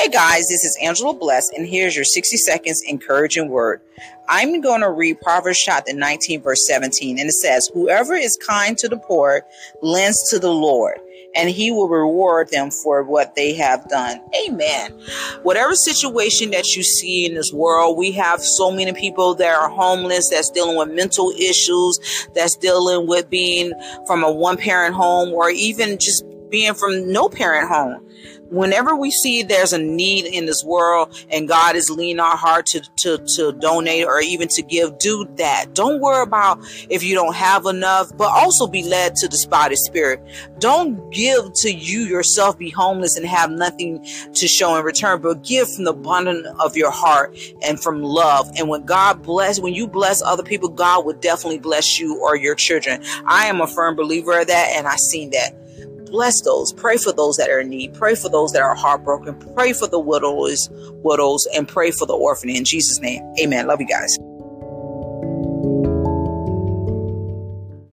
Hi, guys, this is Angela Bless, and here's your 60 seconds encouraging word. I'm going to read Proverbs chapter 19, verse 17, and it says, Whoever is kind to the poor lends to the Lord, and he will reward them for what they have done. Amen. Whatever situation that you see in this world, we have so many people that are homeless, that's dealing with mental issues, that's dealing with being from a one parent home, or even just being from no parent home whenever we see there's a need in this world and God is leaning our heart to, to, to donate or even to give, do that. Don't worry about if you don't have enough, but also be led to the spotted spirit. Don't give to you yourself, be homeless and have nothing to show in return, but give from the abundance of your heart and from love. And when God bless, when you bless other people, God will definitely bless you or your children. I am a firm believer of that and I seen that bless those. Pray for those that are in need. Pray for those that are heartbroken. Pray for the widows, widows, and pray for the orphan. In Jesus' name, Amen. Love you guys.